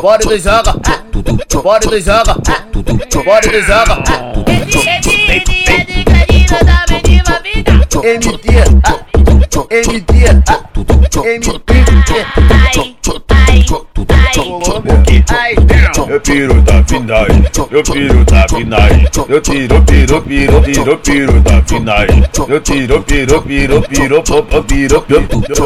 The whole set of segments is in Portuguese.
Fora do jogo, fora do jogo, fora do jogo. Esse, esse é de gradina da menina vida. MD, MD, MD. Eu piro da final, eu piro da final, eu tiro, piro, piro, piro, piro da final, eu tiro, piro, piro, piro, piro, piro,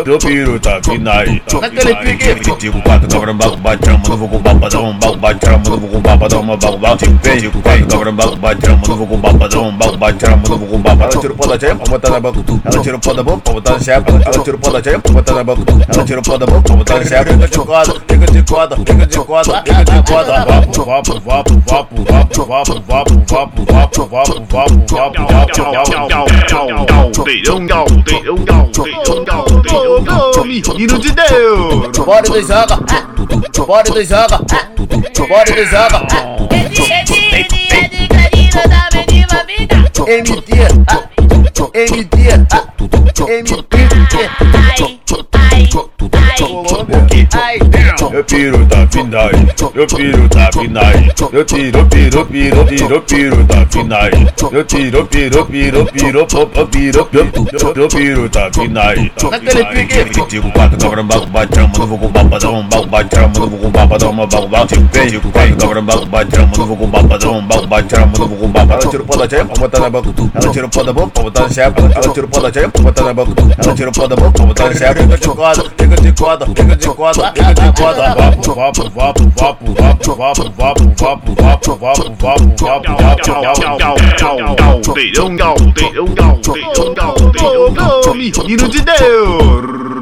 eu piro da final. Naquele pique, da quatro, dobra, bago, batrão, mano, vou com babadão, bago, batrão, mano, vou com babadão, bago, bago, digo quatro, dobra, bago, batrão, mano, vou com babadão, bago, batrão, mano, vou com babadão. Ela tira o pó da jaia pra botar na banco, ela tira o pó da banco pra botar na chefe, ela tira o pó da jaia pra botar na banco, ela tira o pó da banco pra botar na chefe, fica de quatro, fica de quatro coda, fica de coda, fica de coda, vapo, vapo, vapo, vapo, vapo, vapo, vapo, vapo, vapo, vapo, vapo, vapo, Menino de Deus! Bora e joga, bora e joga, bora e joga. É vida. MD, MD, MD. Eu piro da finai, eu piro da finai, eu tiro, piro, piro, tiro, piro da finai, eu tiro, piro, piro, piro, piro, piro, piro, eu piro da finai. Naquele pique. Tico, quatro, cabra, baco, bate, chama, não vou com papadão, baco, bate, chama, não vou com papadão, baco, baco, tico, vem, tico, quatro, cabra, baco, bate, chama, não vou com papadão, baco, bate, chama, não vou com papadão. Ela tira o pó da cheia, pra botar na boca, ela tira o pó da boca, pra botar na chepa, ela tira o pó da cheia, pra botar na boca, ela tira o pó da boca, pra botar na chepa, fica de coda, fica de fica de fica de Menino de Deus!